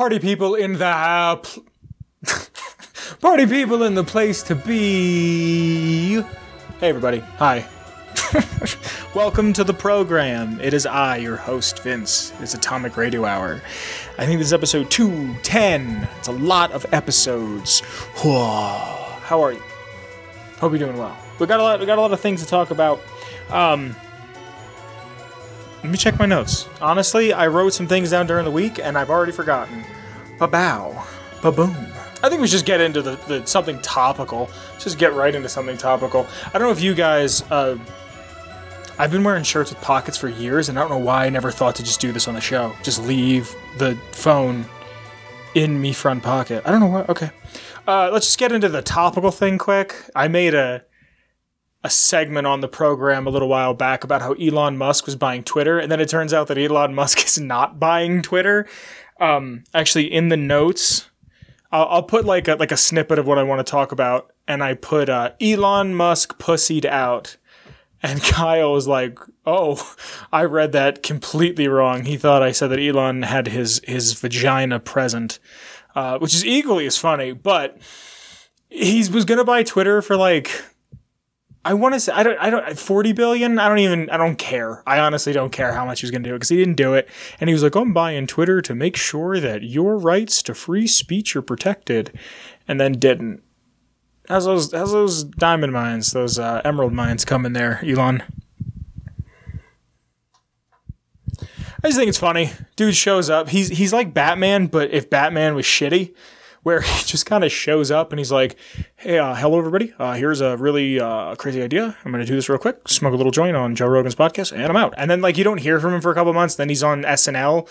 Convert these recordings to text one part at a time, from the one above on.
party people in the pl- party people in the place to be. Hey everybody, hi. Welcome to the program. It is I, your host Vince. It's Atomic Radio Hour. I think this is episode 210. It's a lot of episodes. How are you? Hope you're doing well. We got a lot we got a lot of things to talk about. Um let me check my notes. Honestly, I wrote some things down during the week and I've already forgotten. Ba bow. Ba boom. I think we should just get into the, the something topical. Let's just get right into something topical. I don't know if you guys uh, I've been wearing shirts with pockets for years, and I don't know why I never thought to just do this on the show. Just leave the phone in me front pocket. I don't know why. Okay, uh, let's just get into the topical thing quick. I made a a segment on the program a little while back about how Elon Musk was buying Twitter, and then it turns out that Elon Musk is not buying Twitter. Um, actually, in the notes, I'll, I'll put like a like a snippet of what I want to talk about, and I put uh, Elon Musk pussied out and Kyle was like, "Oh, I read that completely wrong. He thought I said that Elon had his his vagina present, uh, which is equally as funny. But he was gonna buy Twitter for like, I want to say I don't I don't forty billion. I don't even I don't care. I honestly don't care how much he was gonna do it because he didn't do it. And he was like, "I'm buying Twitter to make sure that your rights to free speech are protected," and then didn't. How's those how's those diamond mines, those uh, emerald mines coming there, Elon? I just think it's funny. Dude shows up. He's he's like Batman, but if Batman was shitty, where he just kind of shows up and he's like, "Hey, uh, hello everybody. Uh, here's a really uh, crazy idea. I'm gonna do this real quick. Smoke a little joint on Joe Rogan's podcast, and I'm out." And then like you don't hear from him for a couple months. Then he's on SNL.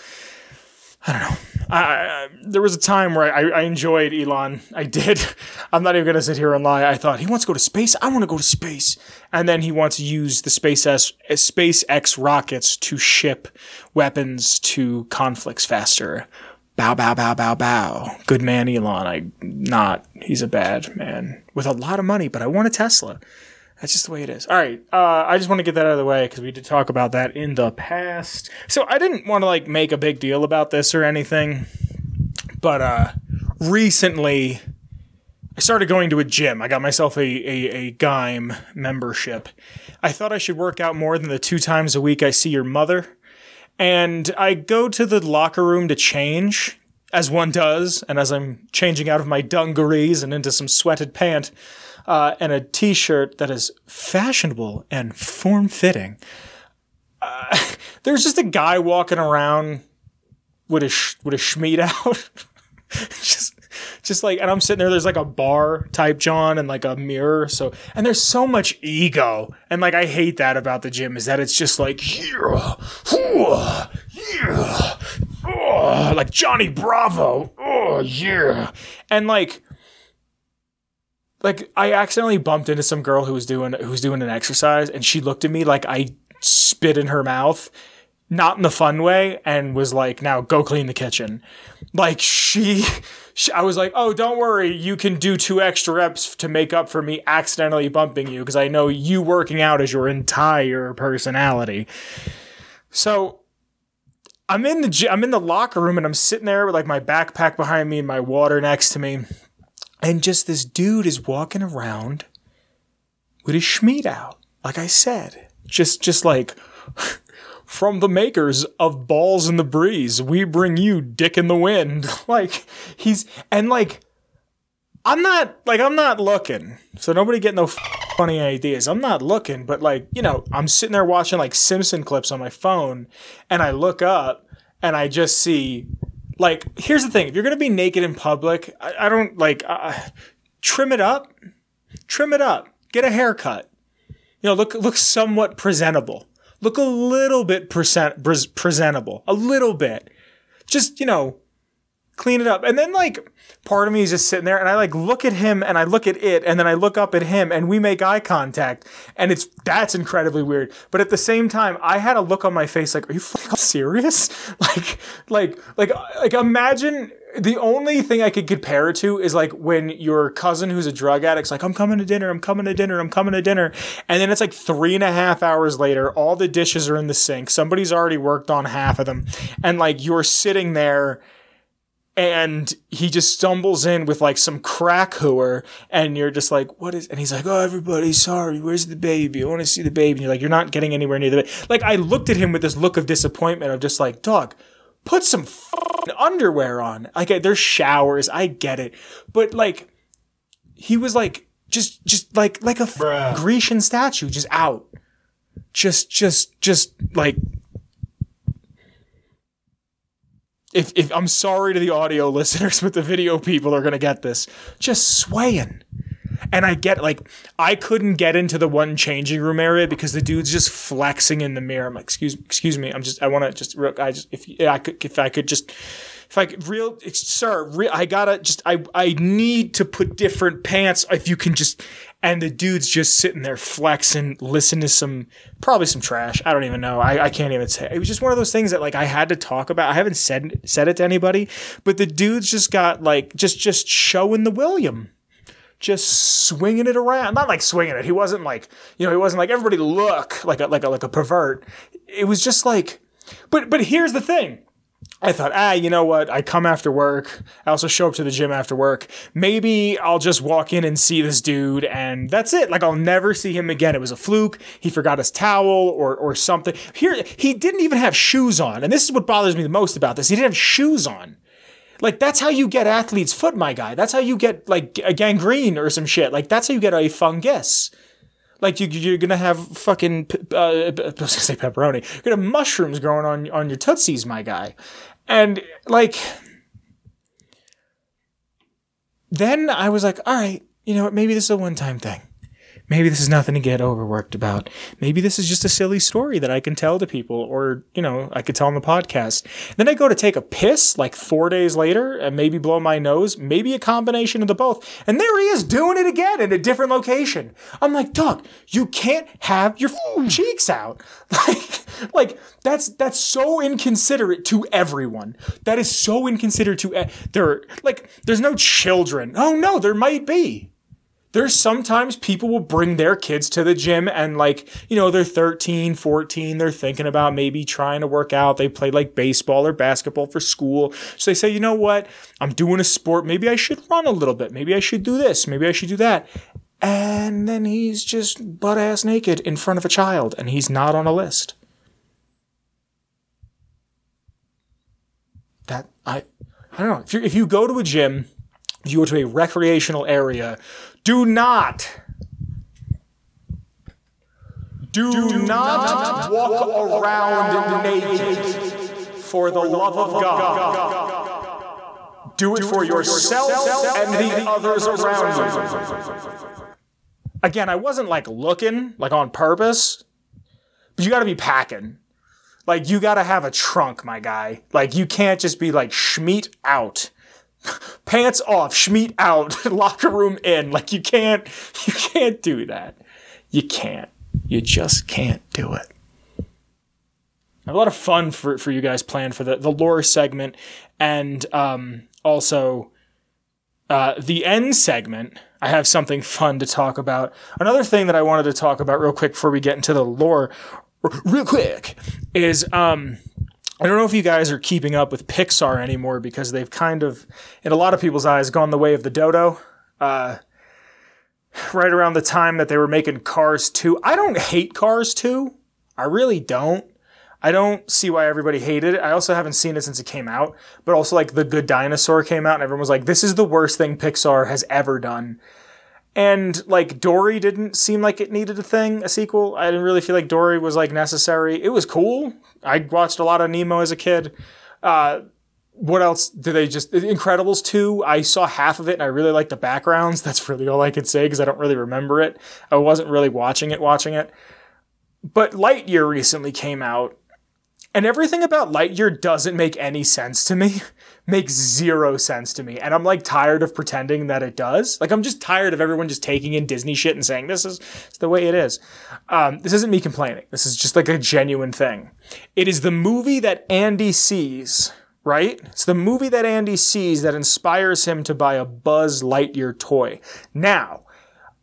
I don't know. I, I, there was a time where I, I enjoyed Elon. I did. I'm not even going to sit here and lie. I thought he wants to go to space. I want to go to space. And then he wants to use the SpaceX, SpaceX rockets to ship weapons to conflicts faster. Bow, bow, bow, bow, bow. Good man, Elon. I not. He's a bad man with a lot of money, but I want a Tesla. That's just the way it is. All right. Uh, I just want to get that out of the way because we did talk about that in the past. So I didn't want to like make a big deal about this or anything, but uh, recently I started going to a gym. I got myself a, a, a membership. I thought I should work out more than the two times a week I see your mother. And I go to the locker room to change, as one does, and as I'm changing out of my dungarees and into some sweated pant, uh, and a t-shirt that is fashionable and form-fitting. Uh, there's just a guy walking around with a sh- with a schmeat out, just just like, and I'm sitting there. There's like a bar type John and like a mirror. So, and there's so much ego, and like I hate that about the gym is that it's just like yeah, yeah, oh, like Johnny Bravo, oh yeah, and like like I accidentally bumped into some girl who was doing who was doing an exercise and she looked at me like I spit in her mouth not in the fun way and was like now go clean the kitchen. Like she, she I was like oh don't worry. You can do two extra reps to make up for me accidentally bumping you because I know you working out is your entire personality. So I'm in the I'm in the locker room and I'm sitting there with like my backpack behind me and my water next to me. And just this dude is walking around with his schmeat out. Like I said, just, just like from the makers of Balls in the Breeze, we bring you Dick in the Wind. like he's, and like, I'm not, like, I'm not looking. So nobody get no funny ideas. I'm not looking, but like, you know, I'm sitting there watching like Simpson clips on my phone and I look up and I just see like here's the thing if you're gonna be naked in public i, I don't like uh, trim it up trim it up get a haircut you know look look somewhat presentable look a little bit present, presentable a little bit just you know clean it up and then like part of me is just sitting there and I like look at him and I look at it and then I look up at him and we make eye contact and it's that's incredibly weird. But at the same time, I had a look on my face like, are you serious? Like, like, like, like imagine the only thing I could compare it to is like when your cousin who's a drug addict's like, I'm coming to dinner, I'm coming to dinner, I'm coming to dinner. And then it's like three and a half hours later, all the dishes are in the sink. Somebody's already worked on half of them. And like you're sitting there and he just stumbles in with like some crack hooer and you're just like what is and he's like oh everybody sorry where's the baby i want to see the baby and you're like you're not getting anywhere near the baby like i looked at him with this look of disappointment of just like dog put some underwear on like there's showers i get it but like he was like just just like like a Bruh. grecian statue just out just just just like if, if I'm sorry to the audio listeners, but the video people are gonna get this. Just swaying. And I get like I couldn't get into the one changing room area because the dude's just flexing in the mirror. I'm like, excuse excuse me. I'm just I want to just real I just if I could if I could just if I could real sir real, I gotta just I I need to put different pants. If you can just and the dude's just sitting there flexing, listen to some probably some trash. I don't even know. I, I can't even say. It was just one of those things that like I had to talk about. I haven't said said it to anybody, but the dude's just got like just just showing the William. Just swinging it around, not like swinging it. He wasn't like, you know, he wasn't like everybody look like a like a like a pervert. It was just like, but but here's the thing. I thought, ah, you know what? I come after work. I also show up to the gym after work. Maybe I'll just walk in and see this dude, and that's it. Like I'll never see him again. It was a fluke. He forgot his towel or or something. Here, he didn't even have shoes on, and this is what bothers me the most about this. He didn't have shoes on. Like that's how you get athlete's foot, my guy. That's how you get like a gangrene or some shit. Like that's how you get a fungus. Like you, you're gonna have fucking uh, I was gonna say pepperoni. You're gonna have mushrooms growing on on your tootsies, my guy. And like, then I was like, all right, you know what? Maybe this is a one time thing. Maybe this is nothing to get overworked about. Maybe this is just a silly story that I can tell to people, or, you know, I could tell on the podcast. Then I go to take a piss like four days later and maybe blow my nose, maybe a combination of the both. And there he is doing it again in a different location. I'm like, Doug, you can't have your cheeks out. Like, like that's that's so inconsiderate to everyone. That is so inconsiderate to e- there. Like, there's no children. Oh no, there might be there's sometimes people will bring their kids to the gym and like you know they're 13 14 they're thinking about maybe trying to work out. They play like baseball or basketball for school. So they say you know what? I'm doing a sport. Maybe i should run a little bit. Maybe i should do this. Maybe i should do that. And then he's just butt ass naked in front of a child and he's not on a list. That i i don't know. If you if you go to a gym if you go to a recreational area do not do, not, walk, around naked for the love of God. Do it for yourself and the others around you. Again, I wasn't like looking, like on purpose, but you gotta be packing. Like, you gotta have a trunk, my guy. Like, you can't just be like schmeat out pants off, schmeat out, locker room in. Like you can't, you can't do that. You can't. You just can't do it. I have a lot of fun for, for you guys planned for the, the lore segment and um, also uh, the end segment. I have something fun to talk about. Another thing that I wanted to talk about real quick before we get into the lore, real quick, is um, I don't know if you guys are keeping up with Pixar anymore because they've kind of, in a lot of people's eyes, gone the way of the dodo. Uh, right around the time that they were making Cars 2. I don't hate Cars 2. I really don't. I don't see why everybody hated it. I also haven't seen it since it came out. But also, like, The Good Dinosaur came out, and everyone was like, this is the worst thing Pixar has ever done. And like Dory didn't seem like it needed a thing, a sequel. I didn't really feel like Dory was like necessary. It was cool. I watched a lot of Nemo as a kid. Uh, what else did they just Incredibles 2? I saw half of it and I really liked the backgrounds. That's really all I could say because I don't really remember it. I wasn't really watching it watching it. But Lightyear recently came out and everything about Lightyear doesn't make any sense to me. makes zero sense to me. And I'm like tired of pretending that it does. Like I'm just tired of everyone just taking in Disney shit and saying this is the way it is. Um, this isn't me complaining. This is just like a genuine thing. It is the movie that Andy sees, right? It's the movie that Andy sees that inspires him to buy a Buzz Lightyear toy. Now,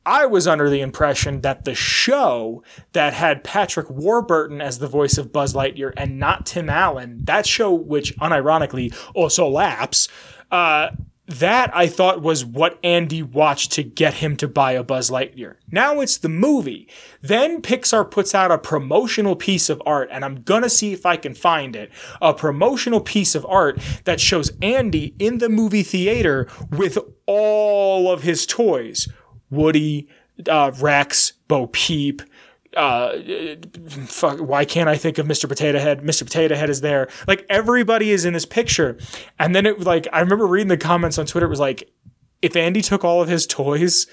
I was under the impression that the show that had Patrick Warburton as the voice of Buzz Lightyear and not Tim Allen, that show, which unironically also laps, Uh, that I thought was what Andy watched to get him to buy a Buzz Lightyear. Now it's the movie. Then Pixar puts out a promotional piece of art, and I'm gonna see if I can find it. A promotional piece of art that shows Andy in the movie theater with all of his toys Woody, uh, Rex, Bo Peep, uh, fuck, why can't I think of Mr. Potato Head? Mr. Potato Head is there. Like everybody is in this picture. And then it like, I remember reading the comments on Twitter. It was like, if Andy took all of his toys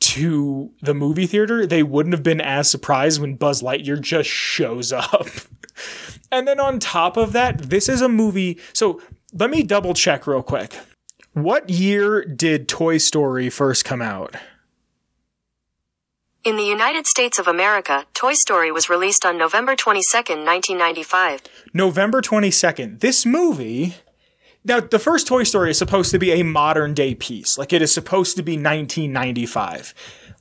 to the movie theater, they wouldn't have been as surprised when Buzz Lightyear just shows up. and then on top of that, this is a movie. So let me double check real quick. What year did Toy Story first come out? In the United States of America, Toy Story was released on November 22, 1995. November 22nd. This movie. Now, the first Toy Story is supposed to be a modern day piece. Like, it is supposed to be 1995.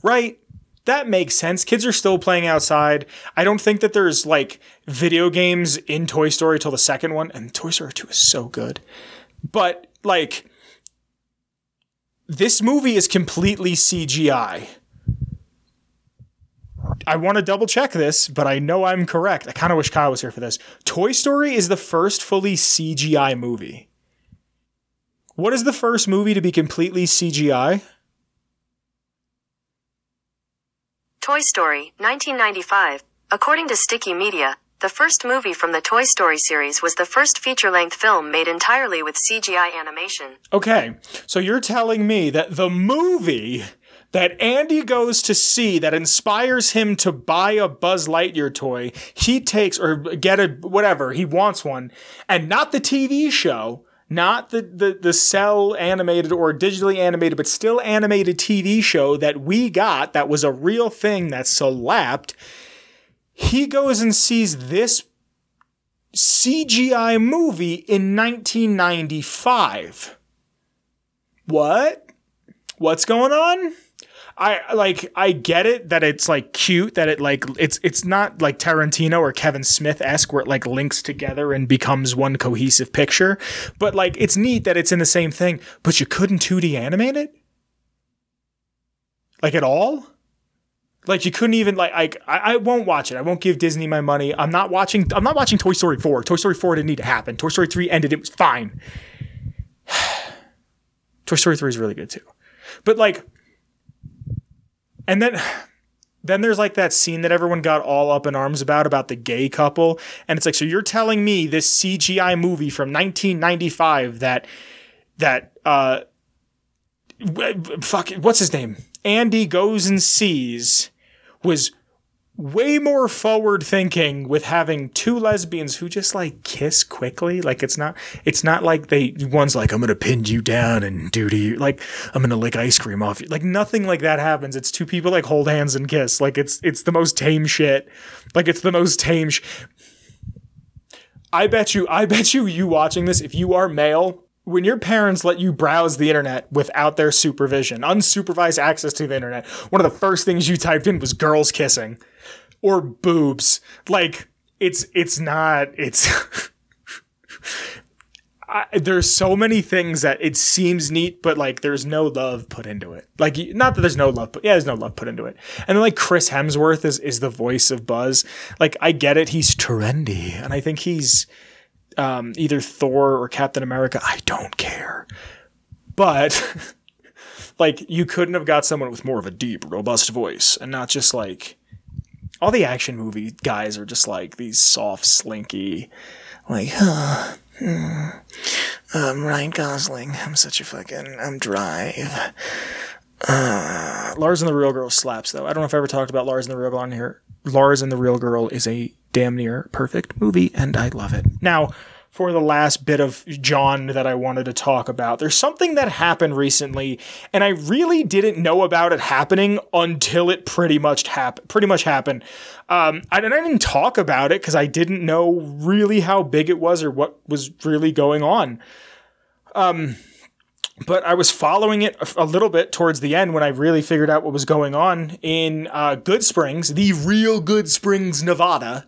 Right? That makes sense. Kids are still playing outside. I don't think that there's, like, video games in Toy Story till the second one. And Toy Story 2 is so good. But, like, this movie is completely CGI. I want to double check this, but I know I'm correct. I kind of wish Kyle was here for this. Toy Story is the first fully CGI movie. What is the first movie to be completely CGI? Toy Story, 1995. According to Sticky Media, the first movie from the Toy Story series was the first feature length film made entirely with CGI animation. Okay, so you're telling me that the movie that Andy goes to see that inspires him to buy a Buzz Lightyear toy, he takes or get a whatever, he wants one, and not the TV show, not the, the, the cell animated or digitally animated, but still animated TV show that we got that was a real thing that slapped. He goes and sees this CGI movie in 1995. What? What's going on? I like I get it that it's like cute that it like it's it's not like Tarantino or Kevin Smith esque where it like links together and becomes one cohesive picture, but like it's neat that it's in the same thing. But you couldn't 2D animate it, like at all. Like you couldn't even like I, I won't watch it. I won't give Disney my money. I'm not watching. I'm not watching Toy Story four. Toy Story four didn't need to happen. Toy Story three ended. It was fine. Toy Story three is really good too, but like and then then there's like that scene that everyone got all up in arms about about the gay couple. And it's like so you're telling me this CGI movie from 1995 that that uh fuck what's his name? Andy goes and sees was way more forward thinking with having two lesbians who just like kiss quickly. Like it's not, it's not like they, one's like, I'm to pin you down and do to you, like, I'm to lick ice cream off you. Like nothing like that happens. It's two people like hold hands and kiss. Like it's, it's the most tame shit. Like it's the most tame sh- I bet you, I bet you, you watching this, if you are male, when your parents let you browse the internet without their supervision, unsupervised access to the internet, one of the first things you typed in was girls kissing or boobs. Like it's it's not it's I, there's so many things that it seems neat, but like there's no love put into it. Like not that there's no love, but yeah, there's no love put into it. And then like Chris Hemsworth is is the voice of Buzz. Like I get it, he's trendy, and I think he's um, either Thor or Captain America. I don't care, but like you couldn't have got someone with more of a deep, robust voice, and not just like all the action movie guys are just like these soft, slinky, like, huh, hmm, um, Ryan Gosling. I'm such a fucking, I'm drive. Uh, Lars and the Real Girl slaps though. I don't know if I ever talked about Lars and the Real Girl on here. Lars and the Real Girl is a damn near perfect movie, and I love it. Now, for the last bit of John that I wanted to talk about. There's something that happened recently, and I really didn't know about it happening until it pretty much happened. Pretty much happened. Um, and I didn't talk about it because I didn't know really how big it was or what was really going on. Um, but I was following it a little bit towards the end when I really figured out what was going on in uh, Goodsprings, the real Good Springs, Nevada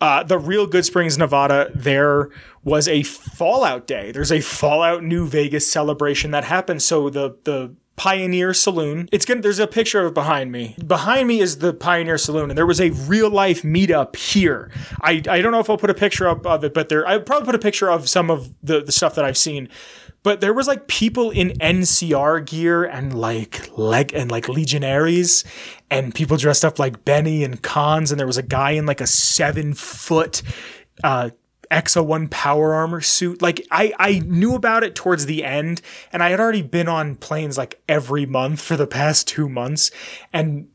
Uh, the real Good Springs, Nevada, there was a Fallout Day. There's a Fallout New Vegas celebration that happened. So the the Pioneer Saloon. It's gonna. There's a picture of it behind me. Behind me is the Pioneer Saloon, and there was a real life meetup here. I, I don't know if I'll put a picture up of it, but there I'll probably put a picture of some of the, the stuff that I've seen. But there was like people in NCR gear and like leg and like legionaries and people dressed up like Benny and Khans, and there was a guy in like a seven foot uh Exo One power armor suit. Like I, I knew about it towards the end, and I had already been on planes like every month for the past two months, and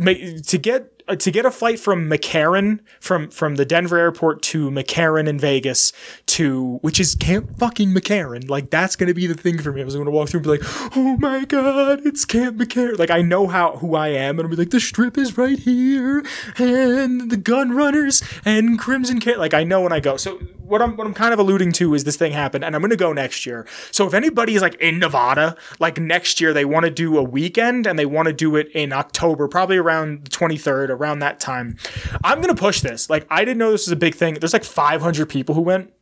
to get Uh, to get a flight from McCarran from from the Denver airport to McCarran in Vegas to which is Camp fucking McCarran. Like that's gonna be the thing for me. I was gonna walk through and be like, oh my god, it's Camp McCarran. Like I know how who I am, and I'll be like, the strip is right here, and the gun runners and Crimson Cat. Like I know when I go. So what I'm what I'm kind of alluding to is this thing happened, and I'm gonna go next year. So if anybody is like in Nevada, like next year they want to do a weekend and they want to do it in October, probably around the 23rd around that time. I'm going to push this. Like, I didn't know this was a big thing. There's like 500 people who went.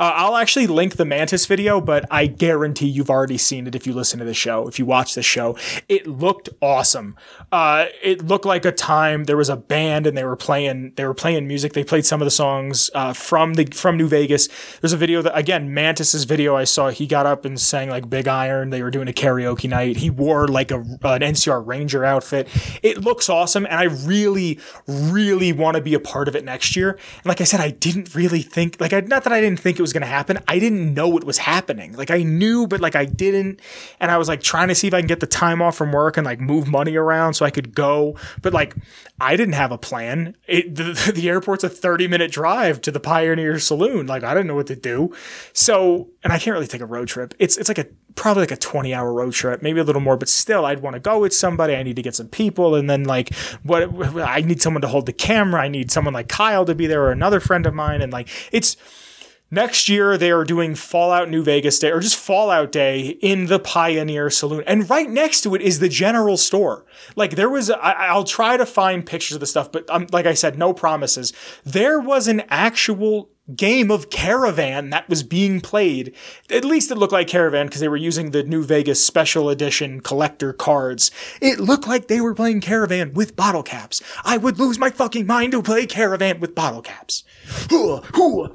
Uh, I'll actually link the Mantis video, but I guarantee you've already seen it if you listen to the show, if you watch the show. It looked awesome. Uh, it looked like a time there was a band and they were playing they were playing music. They played some of the songs uh, from the from New Vegas. There's a video that again Mantis's video I saw. He got up and sang like Big Iron. They were doing a karaoke night. He wore like a an NCR Ranger outfit. It looks awesome, and I really really want to be a part of it next year. And like I said, I didn't really think like I not that I didn't think it was going to happen. I didn't know it was happening. Like I knew, but like I didn't. And I was like trying to see if I can get the time off from work and like move money around so I could go. But like I didn't have a plan. It, the, the airport's a 30 minute drive to the Pioneer Saloon. Like I didn't know what to do. So, and I can't really take a road trip. It's, it's like a, probably like a 20 hour road trip, maybe a little more, but still I'd want to go with somebody. I need to get some people. And then like what I need someone to hold the camera. I need someone like Kyle to be there or another friend of mine. And like, it's, Next year, they are doing Fallout New Vegas Day or just Fallout Day in the Pioneer Saloon. And right next to it is the general store. Like, there was, I, will try to find pictures of the stuff, but um, like I said, no promises. There was an actual game of Caravan that was being played. At least it looked like Caravan because they were using the New Vegas special edition collector cards. It looked like they were playing Caravan with bottle caps. I would lose my fucking mind to play Caravan with bottle caps. Hoo,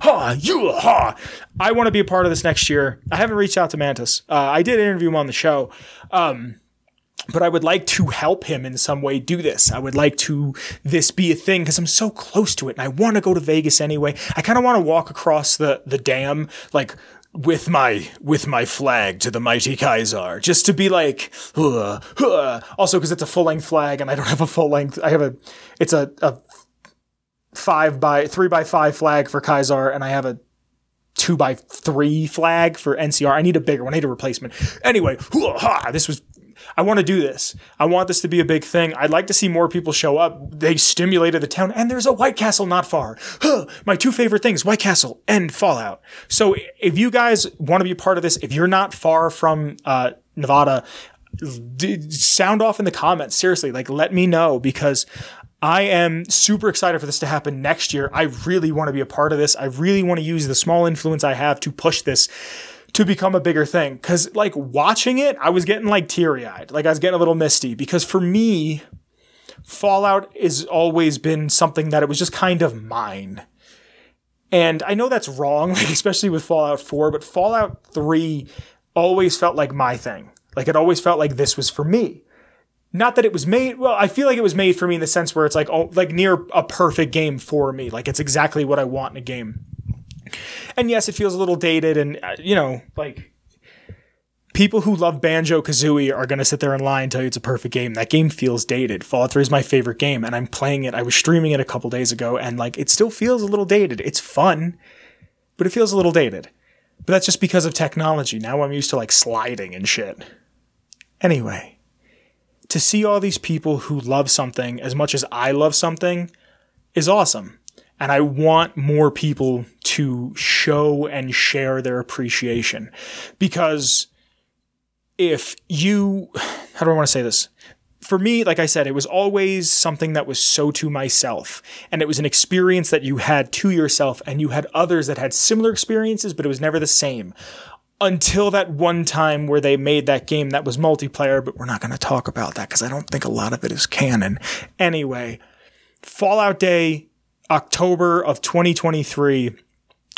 ha, you, ha. I want to be a part of this next year. I haven't reached out to Mantis. Uh, I did interview him on the show. Um, but I would like to help him in some way do this. I would like to this be a thing because I'm so close to it and I want to go to Vegas anyway. I kind of want to walk across the the dam like with my with my flag to the mighty Kaiser, just to be like, huh, huh. also because it's a full length flag and I don't have a full length. I have a, it's a, a five by three by five flag for Kaiser, and I have a two by three flag for NCR. I need a bigger one. I need a replacement. Anyway, this was I want to do this. I want this to be a big thing. I'd like to see more people show up. They stimulated the town, and there's a White Castle not far. Huh, my two favorite things White Castle and Fallout. So if you guys want to be a part of this, if you're not far from uh, Nevada, d- sound off in the comments. Seriously, like let me know because I am super excited for this to happen next year. I really want to be a part of this. I really want to use the small influence I have to push this to become a bigger thing. Cause like watching it, I was getting like teary eyed. Like I was getting a little misty because for me, Fallout has always been something that it was just kind of mine. And I know that's wrong, like especially with Fallout 4, but Fallout 3 always felt like my thing. Like it always felt like this was for me. Not that it was made, well, I feel like it was made for me in the sense where it's like, oh, like near a perfect game for me. Like it's exactly what I want in a game. And yes, it feels a little dated, and uh, you know, like people who love Banjo Kazooie are going to sit there and lie and tell you it's a perfect game. That game feels dated. Fallout 3 is my favorite game, and I'm playing it. I was streaming it a couple days ago, and like it still feels a little dated. It's fun, but it feels a little dated. But that's just because of technology. Now I'm used to like sliding and shit. Anyway, to see all these people who love something as much as I love something is awesome. And I want more people to show and share their appreciation. Because if you, how do I want to say this? for me, like I said, it was always something that was so to myself. And it was an experience that you had to yourself, and you had others that had similar experiences, but it was never the same. Until that one time where they made that game that was multiplayer, but we're not going to talk about that because I don't think a lot of it is canon. Anyway, Fallout Day, October of 2023.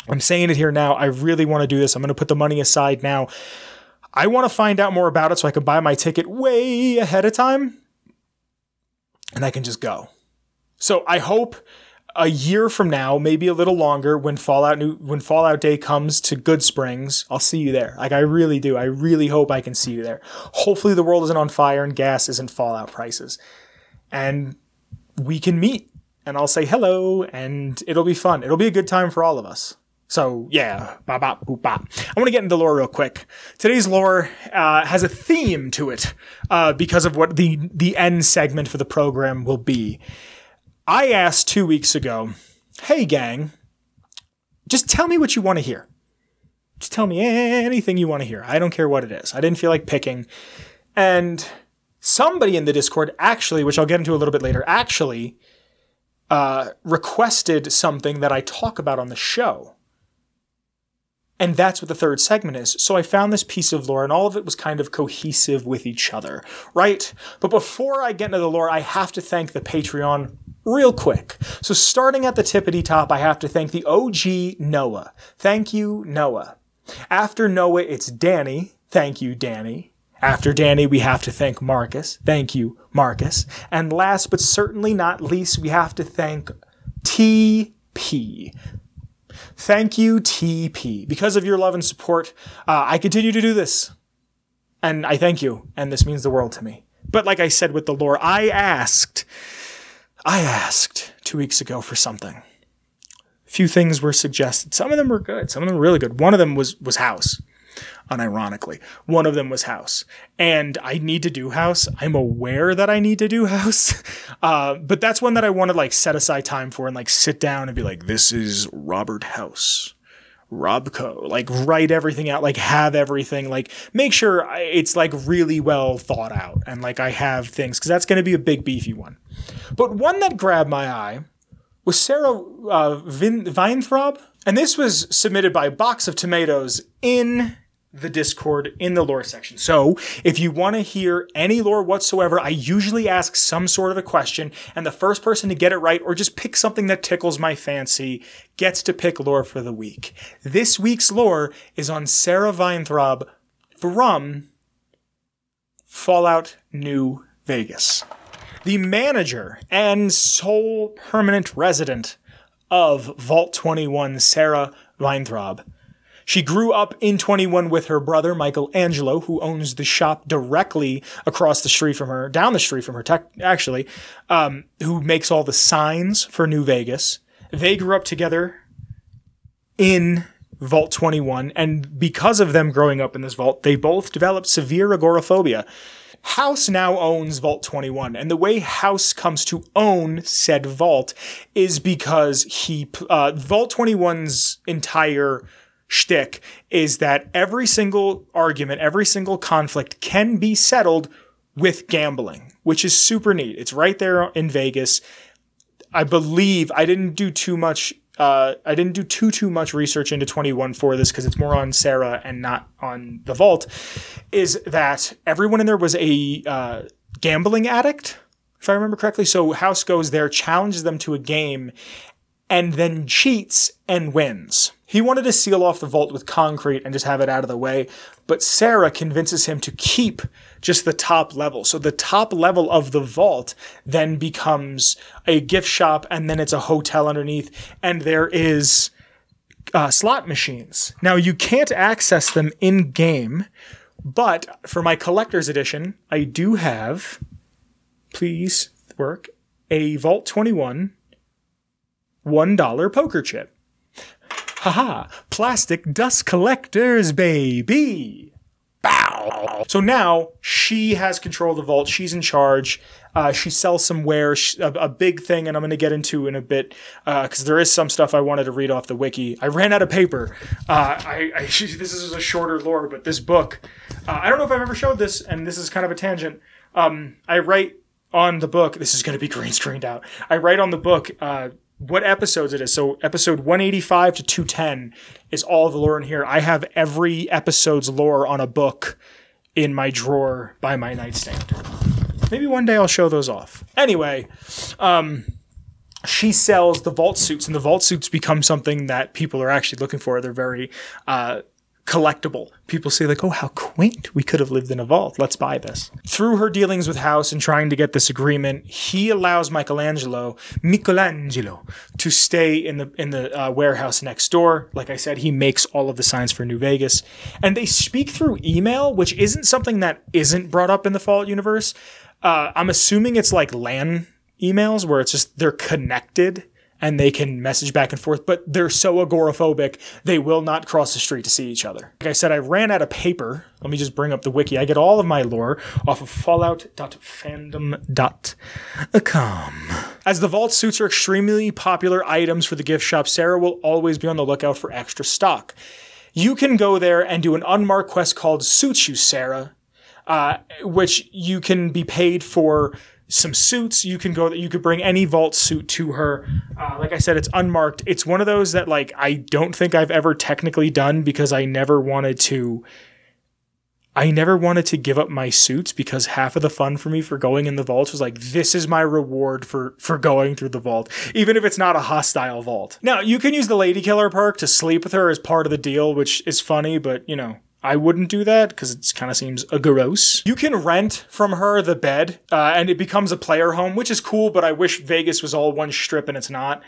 I'm saying it here now. I really want to do this. I'm going to put the money aside now. I want to find out more about it so I can buy my ticket way ahead of time and I can just go. So I hope a year from now, maybe a little longer, when Fallout New when Fallout Day comes to Good Springs, I'll see you there. Like I really do. I really hope I can see you there. Hopefully the world isn't on fire and gas isn't Fallout prices. And we can meet and I'll say hello and it'll be fun. It'll be a good time for all of us. So yeah, bop, bop, boop, bop. I want to get into lore real quick. Today's lore uh, has a theme to it uh, because of what the the end segment for the program will be. I asked two weeks ago, "Hey gang, just tell me what you want to hear. Just tell me anything you want to hear. I don't care what it is. I didn't feel like picking." And somebody in the Discord actually, which I'll get into a little bit later, actually uh, requested something that I talk about on the show. And that's what the third segment is. So I found this piece of lore, and all of it was kind of cohesive with each other, right? But before I get into the lore, I have to thank the Patreon real quick. So starting at the tippity top, I have to thank the OG Noah. Thank you, Noah. After Noah, it's Danny. Thank you, Danny. After Danny, we have to thank Marcus. Thank you, Marcus. And last but certainly not least, we have to thank TP. Thank you, TP. Because of your love and support, uh, I continue to do this. And I thank you. And this means the world to me. But like I said with the lore, I asked, I asked two weeks ago for something. A few things were suggested. Some of them were good. Some of them were really good. One of them was, was House unironically. One of them was House. And I need to do House. I'm aware that I need to do House. Uh, but that's one that I want to like set aside time for and like sit down and be like, this is Robert House. Robco, like write everything out, like have everything, like make sure it's like really well thought out and like I have things because that's going to be a big beefy one. But one that grabbed my eye was Sarah uh, Vin- Weintraub, and this was submitted by Box of Tomatoes in the Discord in the lore section. So if you want to hear any lore whatsoever, I usually ask some sort of a question, and the first person to get it right or just pick something that tickles my fancy gets to pick lore for the week. This week's lore is on Sarah Weintraub from Fallout New Vegas. The manager and sole permanent resident of Vault 21, Sarah Weintraub, she grew up in 21 with her brother, Michelangelo, who owns the shop directly across the street from her, down the street from her, tech, actually, um, who makes all the signs for New Vegas. They grew up together in Vault 21, and because of them growing up in this vault, they both developed severe agoraphobia. House now owns Vault 21, and the way House comes to own said vault is because he uh, Vault 21's entire shtick is that every single argument, every single conflict can be settled with gambling, which is super neat. It's right there in Vegas. I believe I didn't do too much. Uh, I didn't do too too much research into 21 for this because it's more on Sarah and not on the Vault. Is that everyone in there was a uh, gambling addict, if I remember correctly? So House goes there, challenges them to a game, and then cheats and wins. He wanted to seal off the vault with concrete and just have it out of the way, but Sarah convinces him to keep just the top level. So the top level of the vault then becomes a gift shop and then it's a hotel underneath and there is uh, slot machines. Now you can't access them in game, but for my collector's edition, I do have, please work, a Vault 21 $1 poker chip. Haha, plastic dust collectors, baby. Bow. So now she has control of the vault. She's in charge. Uh, she sells some wares, a, a, big thing, and I'm going to get into in a bit because uh, there is some stuff I wanted to read off the wiki. I ran out of paper. Uh, I, I, this is a shorter lore, but this book, uh, I don't know if I've ever showed this, and this is kind of a tangent. um, I write on the book. This is going to be green screened out. I write on the book uh, what episodes it is. So episode 185 to 210 is all the lore in here. I have every episode's lore on a book in my drawer by my nightstand. Maybe one day I'll show those off. Anyway, um, she sells the vault suits, and the vault suits become something that people are actually looking for. They're very uh, collectible. People say like, "Oh, how quaint! We could have lived in a vault. Let's buy this." Through her dealings with House and trying to get this agreement, he allows Michelangelo, Michelangelo, to stay in the in the uh, warehouse next door. Like I said, he makes all of the signs for New Vegas, and they speak through email, which isn't something that isn't brought up in the Fallout universe. Uh, I'm assuming it's like LAN emails where it's just they're connected and they can message back and forth, but they're so agoraphobic, they will not cross the street to see each other. Like I said, I ran out of paper. Let me just bring up the wiki. I get all of my lore off of fallout.fandom.com. As the vault suits are extremely popular items for the gift shop, Sarah will always be on the lookout for extra stock. You can go there and do an unmarked quest called Suits You, Sarah, uh, which you can be paid for some suits. You can go. That you could bring any vault suit to her. Uh, like I said, it's unmarked. It's one of those that like I don't think I've ever technically done because I never wanted to. I never wanted to give up my suits because half of the fun for me for going in the vault was like this is my reward for for going through the vault, even if it's not a hostile vault. Now you can use the Lady Killer perk to sleep with her as part of the deal, which is funny, but you know I wouldn't do that because it kind of seems gross. You can rent from her the bed, uh, and it becomes a player home, which is cool. But I wish Vegas was all one strip, and it's not.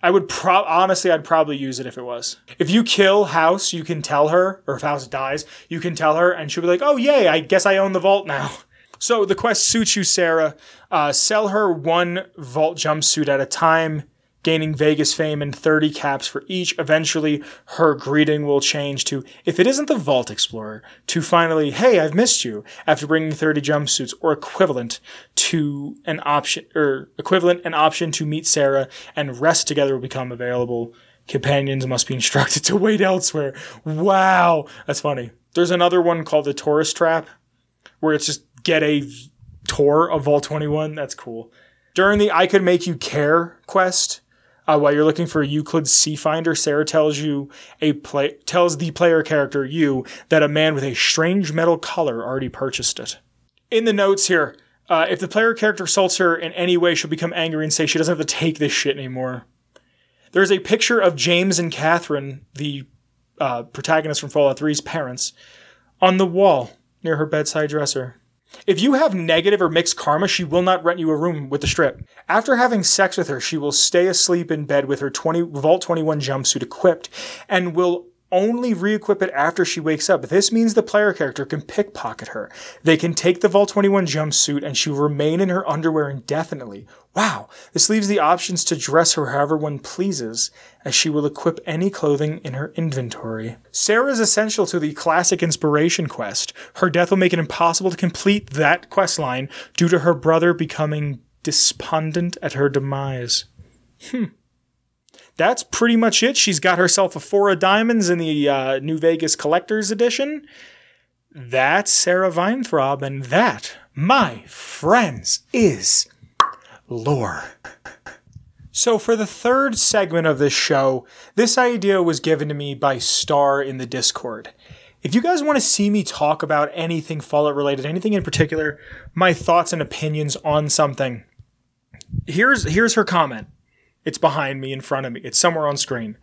I would pro honestly, I'd probably use it if it was. If you kill House, you can tell her, or if House dies, you can tell her, and she'll be like, "Oh yay, I guess I own the vault now." So the quest suits you, Sarah. Uh, sell her one vault jumpsuit at a time gaining Vegas fame and 30 caps for each. Eventually, her greeting will change to, if it isn't the Vault Explorer, to finally, hey, I've missed you, after bringing 30 jumpsuits, or equivalent to an option, or equivalent an option to meet Sarah and rest together will become available. Companions must be instructed to wait elsewhere. Wow, that's funny. There's another one called the Tourist Trap, where it's just get a tour of Vault 21. That's cool. During the I Could Make You Care quest, uh, while you're looking for Euclid's C-Finder, Sarah tells you a play tells the player character you that a man with a strange metal collar already purchased it. In the notes here, uh, if the player character assaults her in any way, she'll become angry and say she doesn't have to take this shit anymore. There's a picture of James and Catherine, the uh, protagonist from Fallout 3's parents, on the wall near her bedside dresser. If you have negative or mixed karma, she will not rent you a room with the strip. After having sex with her, she will stay asleep in bed with her 20 Vault 21 jumpsuit equipped and will only re-equip it after she wakes up. This means the player character can pickpocket her. They can take the Vault 21 jumpsuit and she will remain in her underwear indefinitely. Wow. This leaves the options to dress her however one pleases, as she will equip any clothing in her inventory. Sarah is essential to the classic inspiration quest. Her death will make it impossible to complete that quest line due to her brother becoming despondent at her demise. Hmm that's pretty much it. She's got herself a four of diamonds in the uh, New Vegas Collector's Edition. That's Sarah Weintraub, and that, my friends, is lore. So, for the third segment of this show, this idea was given to me by Star in the Discord. If you guys want to see me talk about anything Fallout related, anything in particular, my thoughts and opinions on something, here's here's her comment. It's behind me, in front of me. It's somewhere on screen.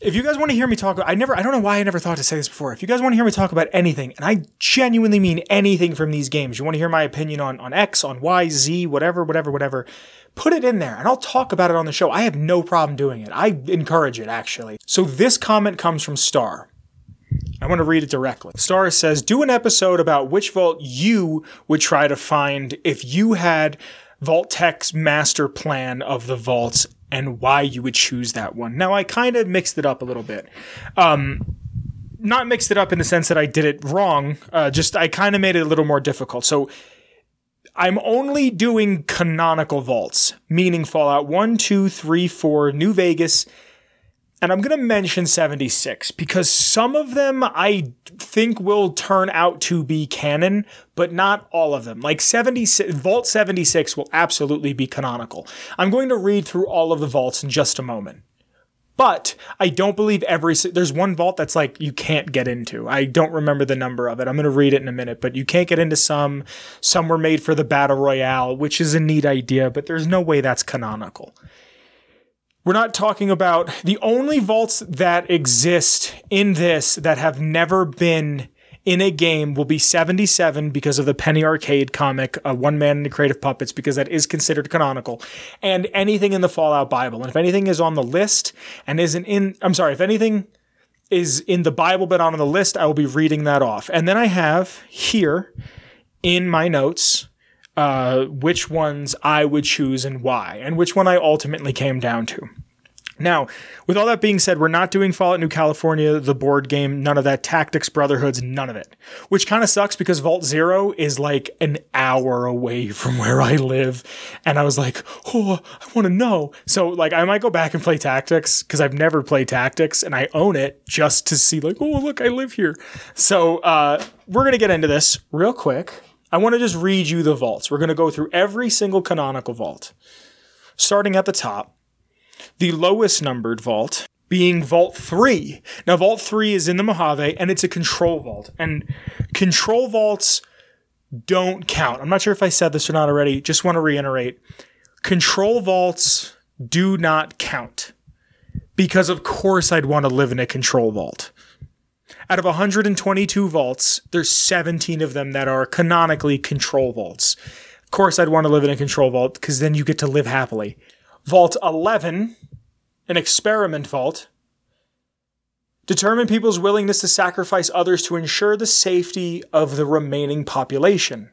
If you guys want to hear me talk, I never, I don't know why I never thought to say this before. If you guys want to hear me talk about anything, and I genuinely mean anything from these games, you want to hear my opinion on, on X, on Y, Z, whatever, whatever, whatever, put it in there and I'll talk about it on the show. I have no problem doing it. I encourage it, actually. So this comment comes from Star. I want to read it directly. Star says, do an episode about which vault you would try to find if you had Vault-Tec's master plan of the vaults and why you would choose that one. Now, I kind of mixed it up a little bit. Um, not mixed it up in the sense that I did it wrong, uh, just I kind of made it a little more difficult. So I'm only doing canonical vaults, meaning Fallout 1, 2, 3, 4, New Vegas, and I'm going to mention 76 because some of them I think will turn out to be canon, but not all of them. Like 76, Vault 76 will absolutely be canonical. I'm going to read through all of the vaults in just a moment. But I don't believe every there's one vault that's like you can't get into. I don't remember the number of it. I'm going to read it in a minute, but you can't get into some. Some were made for the battle royale, which is a neat idea, but there's no way that's canonical. We're not talking about the only vaults that exist in this that have never been in a game will be 77 because of the Penny Arcade comic, uh, One Man and the Creative Puppets, because that is considered canonical, and anything in the Fallout Bible. And if anything is on the list and isn't in, I'm sorry, if anything is in the Bible but on the list, I will be reading that off. And then I have here in my notes uh, which ones I would choose and why, and which one I ultimately came down to. Now, with all that being said, we're not doing Fallout New California, the board game, none of that, Tactics, Brotherhoods, none of it. Which kind of sucks because Vault Zero is like an hour away from where I live. And I was like, oh, I want to know. So, like, I might go back and play Tactics because I've never played Tactics and I own it just to see, like, oh, look, I live here. So, uh, we're going to get into this real quick. I want to just read you the vaults. We're going to go through every single canonical vault, starting at the top the lowest numbered vault being Vault 3. Now, Vault 3 is in the Mojave and it's a control vault. And control vaults don't count. I'm not sure if I said this or not already. Just want to reiterate control vaults do not count. Because, of course, I'd want to live in a control vault. Out of 122 vaults, there's 17 of them that are canonically control vaults. Of course, I'd want to live in a control vault because then you get to live happily. Vault 11 an experiment vault, determine people's willingness to sacrifice others to ensure the safety of the remaining population.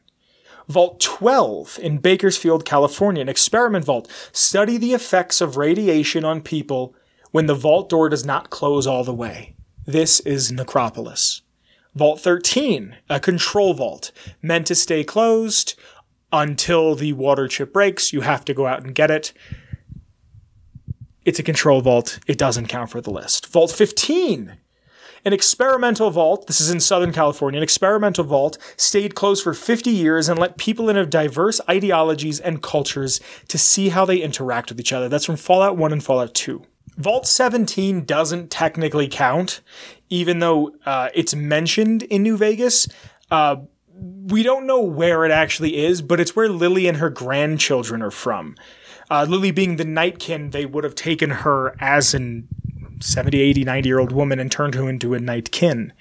Vault 12 in Bakersfield, California, an experiment vault. Study the effects of radiation on people when the vault door does not close all the way. This is Necropolis. Vault 13, a control vault, meant to stay closed until the water chip breaks. You have to go out and get it. It's a control vault. It doesn't count for the list. Vault 15. An experimental vault, this is in Southern California, an experimental vault stayed closed for 50 years and let people in of diverse ideologies and cultures to see how they interact with each other. That's from Fallout 1 and Fallout 2. Vault 17 doesn't technically count, even though uh, it's mentioned in New Vegas. Uh, we don't know where it actually is, but it's where Lily and her grandchildren are from. Uh, Lily being the Nightkin, they would have taken her as an 70, 80, 90 year old woman and turned her into a Nightkin.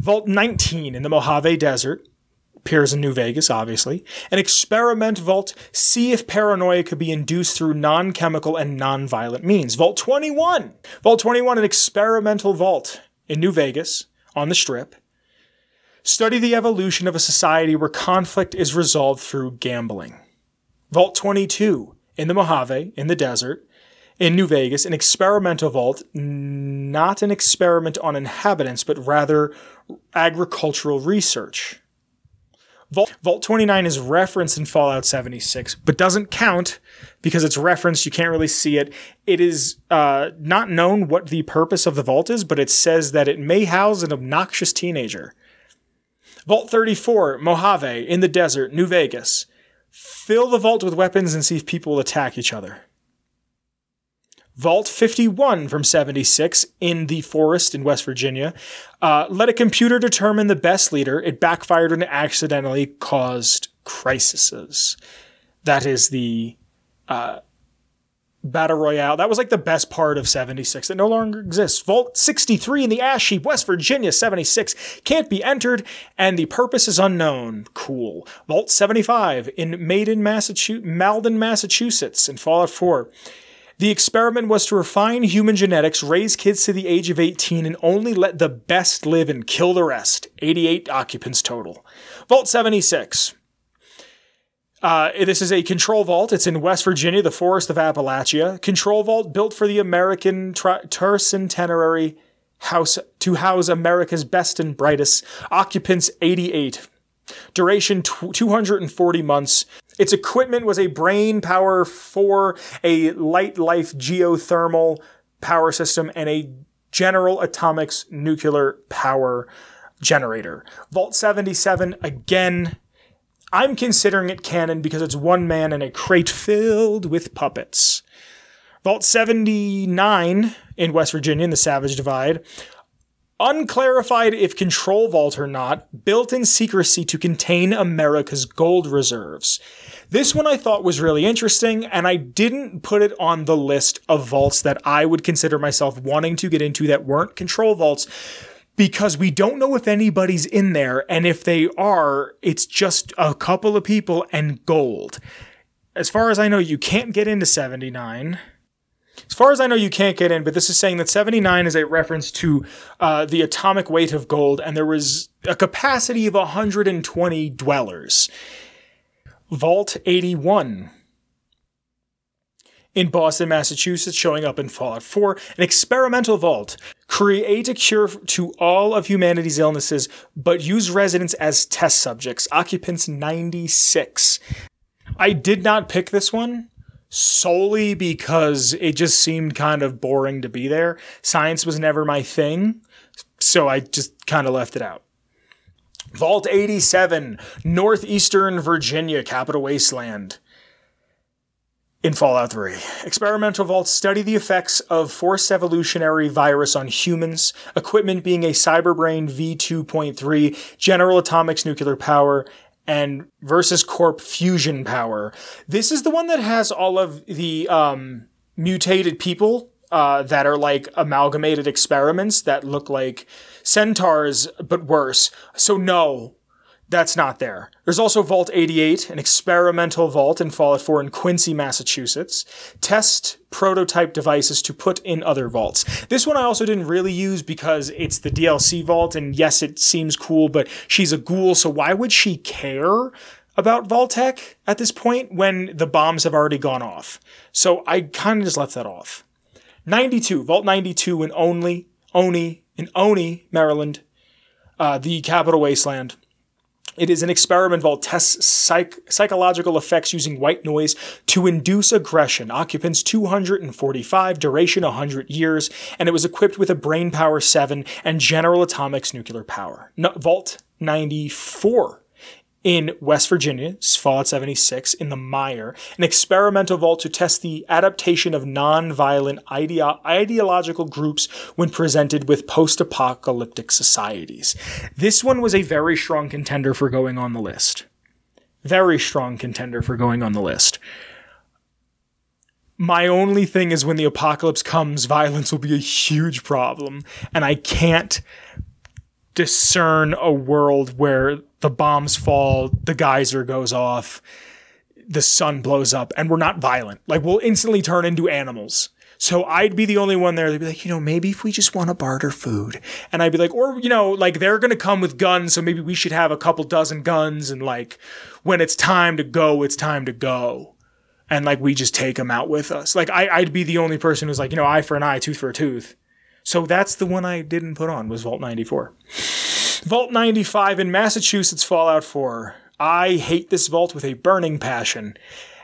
Vault 19 in the Mojave Desert appears in New Vegas, obviously. An experiment vault, see if paranoia could be induced through non chemical and non violent means. Vault 21. Vault 21, an experimental vault in New Vegas on the Strip. Study the evolution of a society where conflict is resolved through gambling. Vault 22 in the Mojave, in the desert, in New Vegas, an experimental vault, not an experiment on inhabitants, but rather agricultural research. Vault, vault 29 is referenced in Fallout 76, but doesn't count because it's referenced. You can't really see it. It is uh, not known what the purpose of the vault is, but it says that it may house an obnoxious teenager. Vault 34, Mojave, in the desert, New Vegas. Fill the vault with weapons and see if people will attack each other. Vault 51 from 76 in the forest in West Virginia. Uh, let a computer determine the best leader. It backfired and accidentally caused crises. That is the uh, Battle Royale. That was like the best part of 76 that no longer exists. Vault 63 in the Ash Heap, West Virginia, 76, can't be entered, and the purpose is unknown. Cool. Vault 75 in Maiden, Massachusetts, Malden, Massachusetts, in Fallout 4. The experiment was to refine human genetics, raise kids to the age of 18, and only let the best live and kill the rest. 88 occupants total. Vault 76. Uh, this is a control vault. It's in West Virginia, the forest of Appalachia. Control vault built for the American tri- Tercentenary House to house America's best and brightest. Occupants 88. Duration t- 240 months. Its equipment was a brain power for a light life geothermal power system and a General Atomics nuclear power generator. Vault 77, again, I'm considering it canon because it's one man in a crate filled with puppets. Vault 79 in West Virginia in the Savage Divide. Unclarified if control vault or not, built in secrecy to contain America's gold reserves. This one I thought was really interesting, and I didn't put it on the list of vaults that I would consider myself wanting to get into that weren't control vaults because we don't know if anybody's in there, and if they are, it's just a couple of people and gold. As far as I know, you can't get into 79. As far as I know, you can't get in, but this is saying that 79 is a reference to uh, the atomic weight of gold, and there was a capacity of 120 dwellers. Vault 81 in Boston, Massachusetts, showing up in Fallout 4, an experimental vault. Create a cure to all of humanity's illnesses, but use residents as test subjects. Occupants 96. I did not pick this one solely because it just seemed kind of boring to be there. Science was never my thing, so I just kind of left it out. Vault 87, Northeastern Virginia, Capital Wasteland. In Fallout 3, experimental vaults study the effects of forced evolutionary virus on humans, equipment being a Cyberbrain V2.3, General Atomics nuclear power, and versus Corp fusion power. This is the one that has all of the um, mutated people uh, that are like amalgamated experiments that look like centaurs, but worse. So, no, that's not there. There's also Vault 88, an experimental vault in Fallout 4 in Quincy, Massachusetts. Test prototype devices to put in other vaults. This one I also didn't really use because it's the DLC vault, and yes, it seems cool, but she's a ghoul, so why would she care about Vault-Tec at this point when the bombs have already gone off? So I kind of just left that off. 92, Vault 92 in Only, Oni, in Oni, Maryland, uh, the capital wasteland. It is an experiment that tests psych- psychological effects using white noise to induce aggression. Occupants 245, duration 100 years, and it was equipped with a brain power 7 and General Atomics nuclear power. No, Vault 94 in West Virginia, Fallout 76, in the Mire, an experimental vault to test the adaptation of non-violent ideo- ideological groups when presented with post-apocalyptic societies. This one was a very strong contender for going on the list. Very strong contender for going on the list. My only thing is when the apocalypse comes, violence will be a huge problem, and I can't discern a world where the bombs fall, the geyser goes off, the sun blows up, and we're not violent. Like we'll instantly turn into animals. So I'd be the only one there. They'd be like, you know, maybe if we just want to barter food. And I'd be like, or, you know, like they're to come with guns. So maybe we should have a couple dozen guns. And like when it's time to go, it's time to go. And like we just take them out with us. Like I, I'd be the only person who's like, you know, eye for an eye, tooth for a tooth. So that's the one I didn't put on was Vault 94. Vault 95 in Massachusetts Fallout 4. I hate this vault with a burning passion.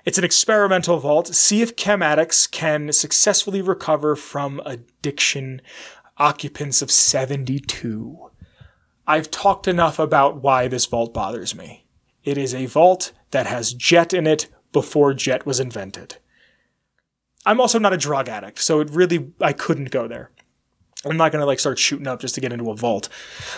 It's an experimental vault. See if chem addicts can successfully recover from addiction. Occupants of 72. I've talked enough about why this vault bothers me. It is a vault that has jet in it before jet was invented. I'm also not a drug addict, so it really, I couldn't go there. I'm not gonna like start shooting up just to get into a vault.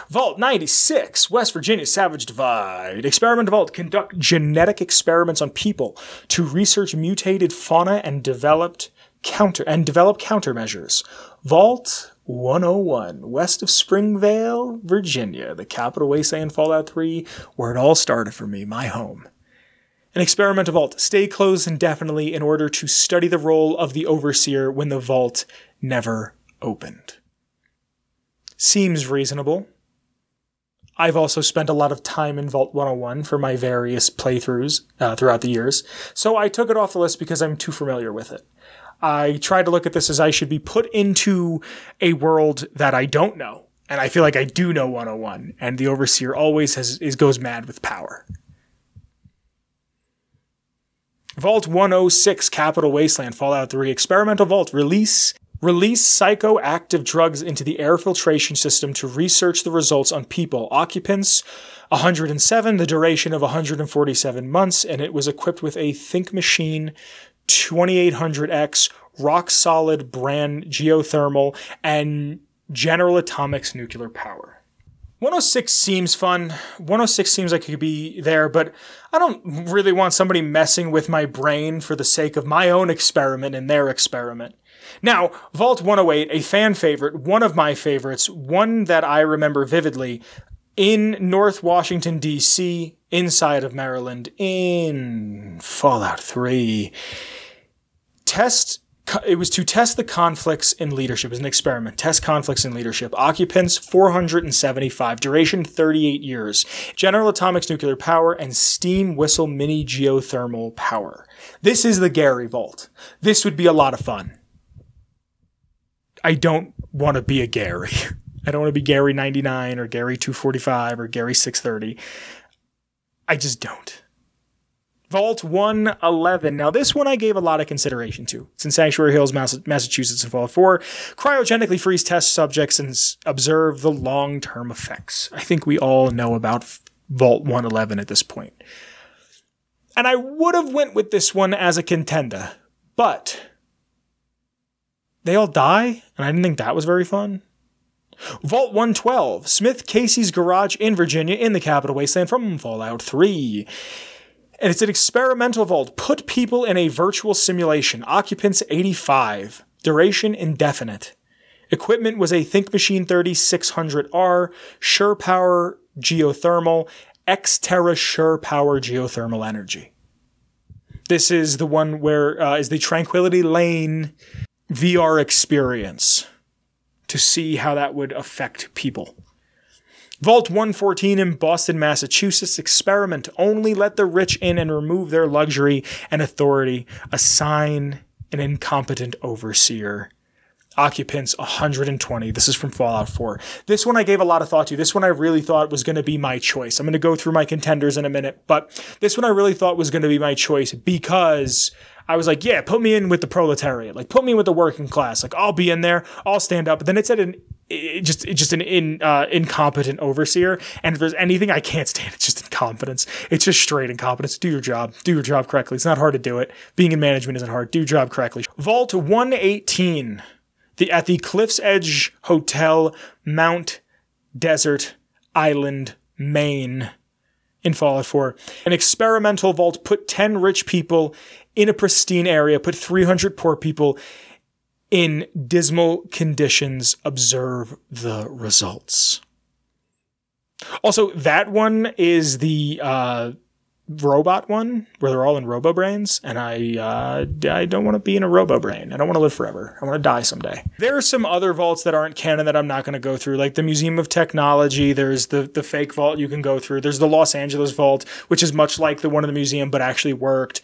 Vault 96, West Virginia Savage Divide. Experiment Vault conduct genetic experiments on people to research mutated fauna and developed counter and develop countermeasures. Vault 101, west of Springvale, Virginia, the capital wasteland Fallout 3, where it all started for me, my home. An experimental vault. Stay closed indefinitely in order to study the role of the overseer when the vault never opened seems reasonable. I've also spent a lot of time in Vault 101 for my various playthroughs uh, throughout the years, so I took it off the list because I'm too familiar with it. I try to look at this as I should be put into a world that I don't know, and I feel like I do know 101, and the Overseer always has is goes mad with power. Vault 106 Capital Wasteland Fallout 3 Experimental Vault release Release psychoactive drugs into the air filtration system to research the results on people. Occupants 107, the duration of 147 months, and it was equipped with a Think Machine 2800X rock solid brand geothermal and General Atomics nuclear power. 106 seems fun. 106 seems like it could be there, but I don't really want somebody messing with my brain for the sake of my own experiment and their experiment. Now, Vault 108, a fan favorite, one of my favorites, one that I remember vividly, in North Washington, D.C., inside of Maryland, in Fallout 3. Test it was to test the conflicts in leadership as an experiment. Test conflicts in leadership. Occupants 475. Duration 38 years. General Atomics nuclear power and steam whistle mini geothermal power. This is the Gary Vault. This would be a lot of fun. I don't want to be a Gary. I don't want to be Gary 99 or Gary 245 or Gary 630. I just don't. Vault 111. Now, this one I gave a lot of consideration to. It's in Sanctuary Hills, Massachusetts, in Fallout 4. Cryogenically freeze test subjects and observe the long term effects. I think we all know about Vault 111 at this point. And I would have went with this one as a contender, but they all die, and I didn't think that was very fun. Vault 112, Smith Casey's garage in Virginia in the Capital Wasteland from Fallout 3. And it's an experimental vault. Put people in a virtual simulation. Occupants 85. Duration indefinite. Equipment was a Think Machine 3600R, Sure Power Geothermal, Xterra Sure Power Geothermal Energy. This is the one where uh, is the Tranquility Lane VR experience to see how that would affect people. Vault 114 in Boston, Massachusetts. Experiment. Only let the rich in and remove their luxury and authority. Assign an incompetent overseer. Occupants 120. This is from Fallout 4. This one I gave a lot of thought to. This one I really thought was going to be my choice. I'm going to go through my contenders in a minute, but this one I really thought was going to be my choice because I was like, yeah, put me in with the proletariat. Like, put me with the working class. Like, I'll be in there. I'll stand up. But then it said an it just just an in, uh, incompetent overseer. And if there's anything I can't stand, it's just incompetence. It's just straight incompetence. Do your job. Do your job correctly. It's not hard to do it. Being in management isn't hard. Do your job correctly. Vault 118. The at the Cliffs Edge Hotel, Mount Desert Island, Maine in Fallout 4. An experimental vault put 10 rich people in a pristine area, put 300 poor people in dismal conditions. Observe the results. Also, that one is the uh, robot one where they're all in robo brains and i uh, i don't want to be in a robo brain. I don't want to live forever. I want to die someday. There are some other vaults that aren't canon that i'm not going to go through like the museum of technology. There's the the fake vault you can go through. There's the los angeles vault which is much like the one in the museum but actually worked.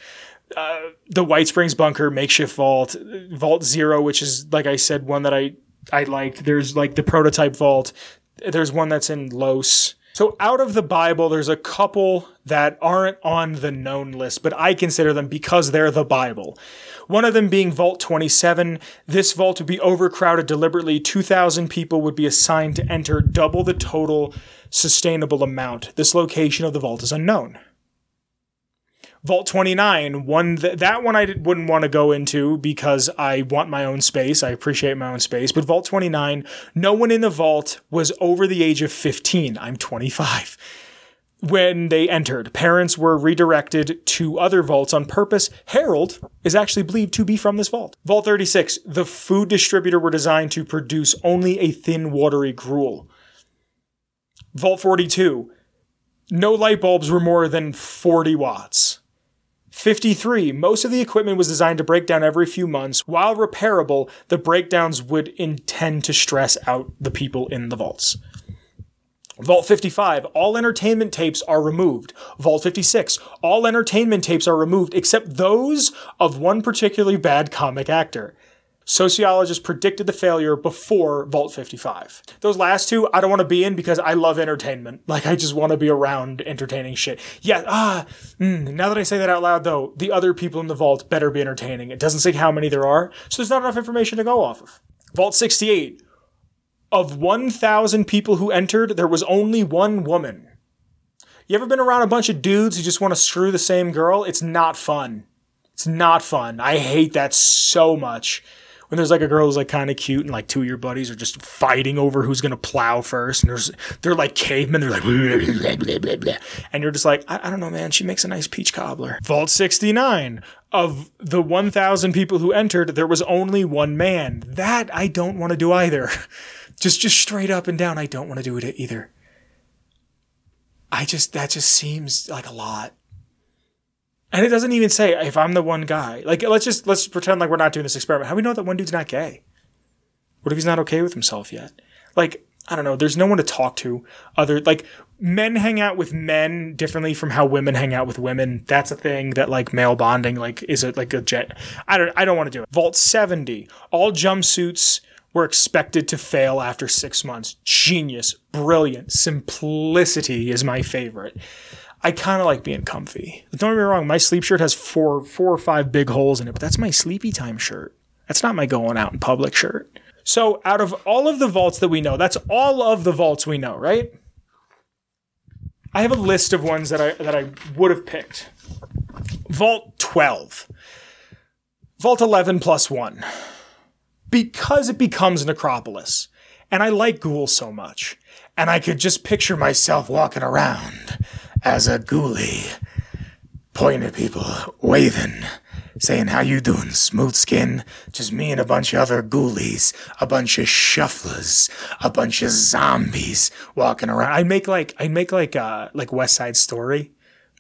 Uh, the white springs bunker makeshift vault vault zero which is like i said one that i i liked. There's like the prototype vault. There's one that's in los so out of the Bible, there's a couple that aren't on the known list, but I consider them because they're the Bible. One of them being Vault 27. This vault would be overcrowded deliberately. 2,000 people would be assigned to enter double the total sustainable amount. This location of the vault is unknown. Vault 29, one th- that one I wouldn't want to go into because I want my own space. I appreciate my own space. But Vault 29, no one in the vault was over the age of 15. I'm 25. When they entered, parents were redirected to other vaults on purpose. Harold is actually believed to be from this vault. Vault 36, the food distributor were designed to produce only a thin, watery gruel. Vault 42, no light bulbs were more than 40 watts. 53. Most of the equipment was designed to break down every few months. While repairable, the breakdowns would intend to stress out the people in the vaults. Vault 55, all entertainment tapes are removed. Vault 56, all entertainment tapes are removed except those of one particularly bad comic actor. Sociologists predicted the failure before Vault 55. Those last two, I don't want to be in because I love entertainment. Like, I just want to be around entertaining shit. Yeah, ah, mm, now that I say that out loud, though, the other people in the vault better be entertaining. It doesn't say how many there are, so there's not enough information to go off of. Vault 68. Of 1,000 people who entered, there was only one woman. You ever been around a bunch of dudes who just want to screw the same girl? It's not fun. It's not fun. I hate that so much. When there's like a girl who's like kind of cute and like two of your buddies are just fighting over who's gonna plow first, and there's they're like cavemen, they're like, blah, blah, blah, blah, and you're just like, I, I don't know, man. She makes a nice peach cobbler. Vault 69. Of the 1,000 people who entered, there was only one man. That I don't want to do either. Just just straight up and down, I don't want to do it either. I just that just seems like a lot. And it doesn't even say if I'm the one guy. Like let's just let's pretend like we're not doing this experiment. How do we know that one dude's not gay? What if he's not okay with himself yet? Like I don't know. There's no one to talk to. Other like men hang out with men differently from how women hang out with women. That's a thing that like male bonding like is it like a jet. I don't I don't want to do it. Vault 70. All jumpsuits were expected to fail after six months. Genius, brilliant, simplicity is my favorite. I kind of like being comfy. But Don't get me wrong, my sleep shirt has four, four or five big holes in it, but that's my sleepy time shirt. That's not my going out in public shirt. So, out of all of the vaults that we know, that's all of the vaults we know, right? I have a list of ones that I that I would have picked. Vault 12. Vault 11 plus 1 because it becomes Necropolis. And I like ghouls so much. And I could just picture myself walking around as a ghoulie, pointing at people, waving, saying, how you doing, smooth skin? Just me and a bunch of other ghoulies, a bunch of shufflers, a bunch of zombies walking around. I'd make like, I'd make like, uh, like West Side Story,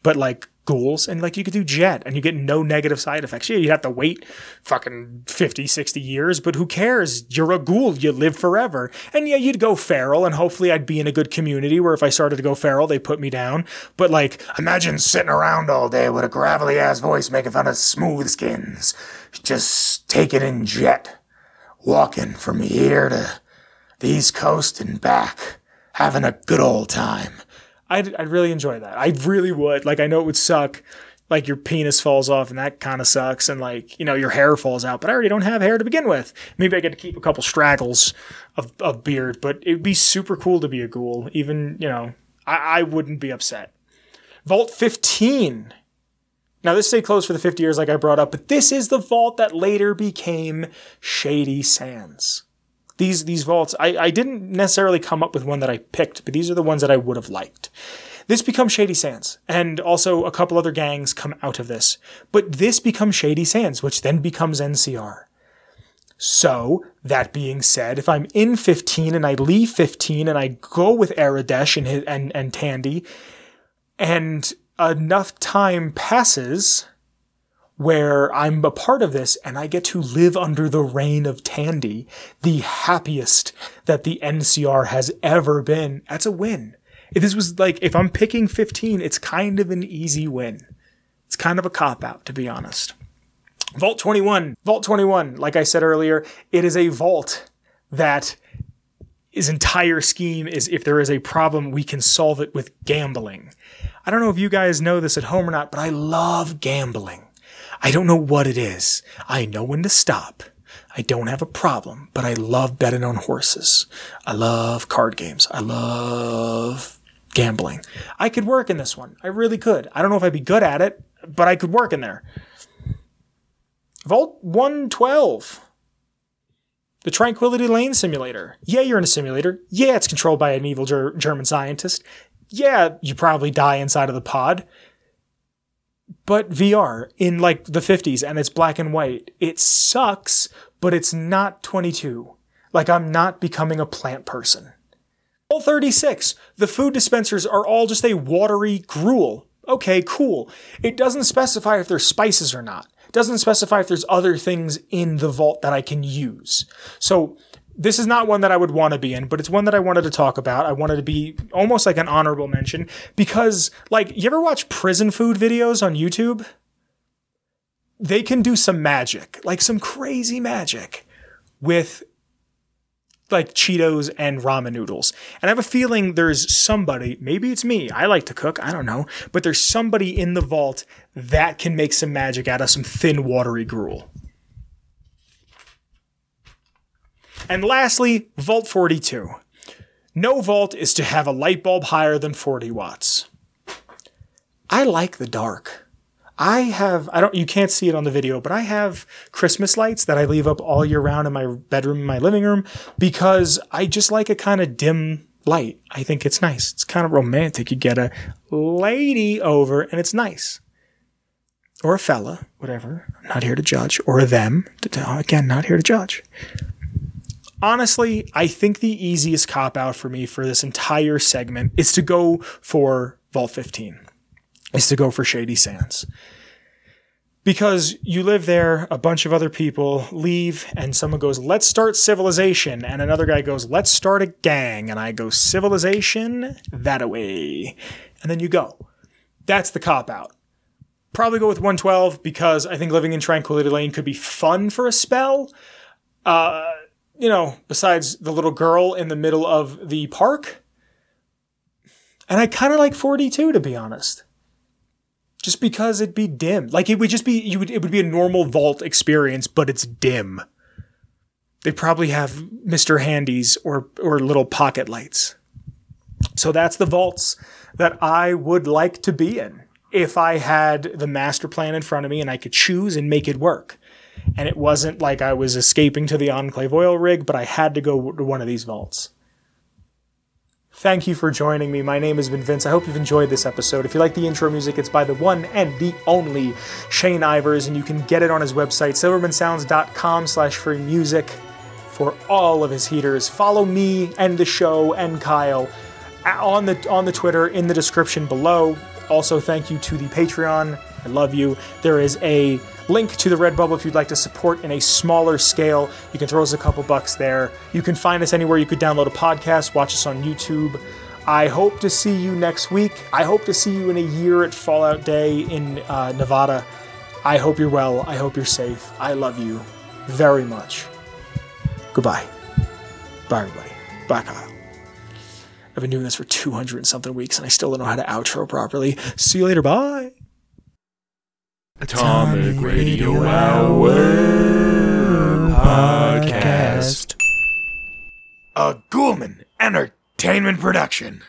but like ghouls and like you could do jet and you get no negative side effects. Yeah, you'd have to wait fucking 50, 60 years, but who cares? You're a ghoul. You live forever. And yeah, you'd go feral and hopefully I'd be in a good community where if I started to go feral, they put me down. But like, imagine sitting around all day with a gravelly ass voice making fun of smooth skins. Just taking in jet. Walking from here to the East Coast and back. Having a good old time I'd, I'd really enjoy that. I really would. Like, I know it would suck. Like, your penis falls off and that kind of sucks. And, like, you know, your hair falls out, but I already don't have hair to begin with. Maybe I get to keep a couple straggles of, of beard, but it'd be super cool to be a ghoul. Even, you know, I, I wouldn't be upset. Vault 15. Now, this stayed closed for the 50 years, like I brought up, but this is the vault that later became Shady Sands these these vaults, I, I didn't necessarily come up with one that I picked, but these are the ones that I would have liked. This becomes Shady Sands, and also a couple other gangs come out of this. But this becomes Shady Sands, which then becomes NCR. So, that being said, if I'm in 15 and I leave 15 and I go with Aradesh and, and, and Tandy, and enough time passes, where I'm a part of this and I get to live under the reign of Tandy, the happiest that the NCR has ever been. That's a win. If this was like, if I'm picking 15, it's kind of an easy win. It's kind of a cop out, to be honest. Vault 21. Vault 21, like I said earlier, it is a vault that his entire scheme is if there is a problem, we can solve it with gambling. I don't know if you guys know this at home or not, but I love gambling. I don't know what it is. I know when to stop. I don't have a problem, but I love betting on horses. I love card games. I love gambling. I could work in this one. I really could. I don't know if I'd be good at it, but I could work in there. Vault 112. The Tranquility Lane Simulator. Yeah, you're in a simulator. Yeah, it's controlled by an evil ger- German scientist. Yeah, you probably die inside of the pod but VR in like the 50s and it's black and white. It sucks, but it's not 22. Like I'm not becoming a plant person. All 36. The food dispensers are all just a watery gruel. Okay, cool. It doesn't specify if there's spices or not. It doesn't specify if there's other things in the vault that I can use. So this is not one that I would want to be in, but it's one that I wanted to talk about. I wanted to be almost like an honorable mention because, like, you ever watch prison food videos on YouTube? They can do some magic, like some crazy magic with like Cheetos and ramen noodles. And I have a feeling there's somebody, maybe it's me, I like to cook, I don't know, but there's somebody in the vault that can make some magic out of some thin, watery gruel. And lastly, Vault 42. No vault is to have a light bulb higher than 40 watts. I like the dark. I have I don't you can't see it on the video, but I have Christmas lights that I leave up all year round in my bedroom and my living room because I just like a kind of dim light. I think it's nice. It's kind of romantic. You get a lady over and it's nice. Or a fella, whatever. I'm not here to judge. Or a them. Again, not here to judge. Honestly, I think the easiest cop out for me for this entire segment is to go for Vault 15 is to go for Shady Sands. Because you live there, a bunch of other people leave, and someone goes, Let's start civilization. And another guy goes, Let's start a gang. And I go, Civilization, that away. And then you go. That's the cop out. Probably go with 112 because I think living in Tranquility Lane could be fun for a spell. Uh, you know, besides the little girl in the middle of the park. And I kind of like 42, to be honest just because it'd be dim. Like it would just be you would it would be a normal vault experience, but it's dim. They probably have Mr. Handies or or little pocket lights. So that's the vaults that I would like to be in if I had the master plan in front of me and I could choose and make it work. And it wasn't like I was escaping to the Enclave oil rig, but I had to go to one of these vaults. Thank you for joining me. My name has been Vince. I hope you've enjoyed this episode. If you like the intro music, it's by the one and the only Shane Ivers, and you can get it on his website, silvermansounds.com slash free music for all of his heaters. Follow me and the show and Kyle on the on the Twitter in the description below. Also, thank you to the Patreon. I love you. There is a Link to the Redbubble if you'd like to support in a smaller scale. You can throw us a couple bucks there. You can find us anywhere you could download a podcast, watch us on YouTube. I hope to see you next week. I hope to see you in a year at Fallout Day in uh, Nevada. I hope you're well. I hope you're safe. I love you very much. Goodbye. Bye, everybody. Bye, Kyle. I've been doing this for 200 and something weeks and I still don't know how to outro properly. See you later. Bye. Atomic Radio Hour Podcast. A Ghoulman Entertainment Production.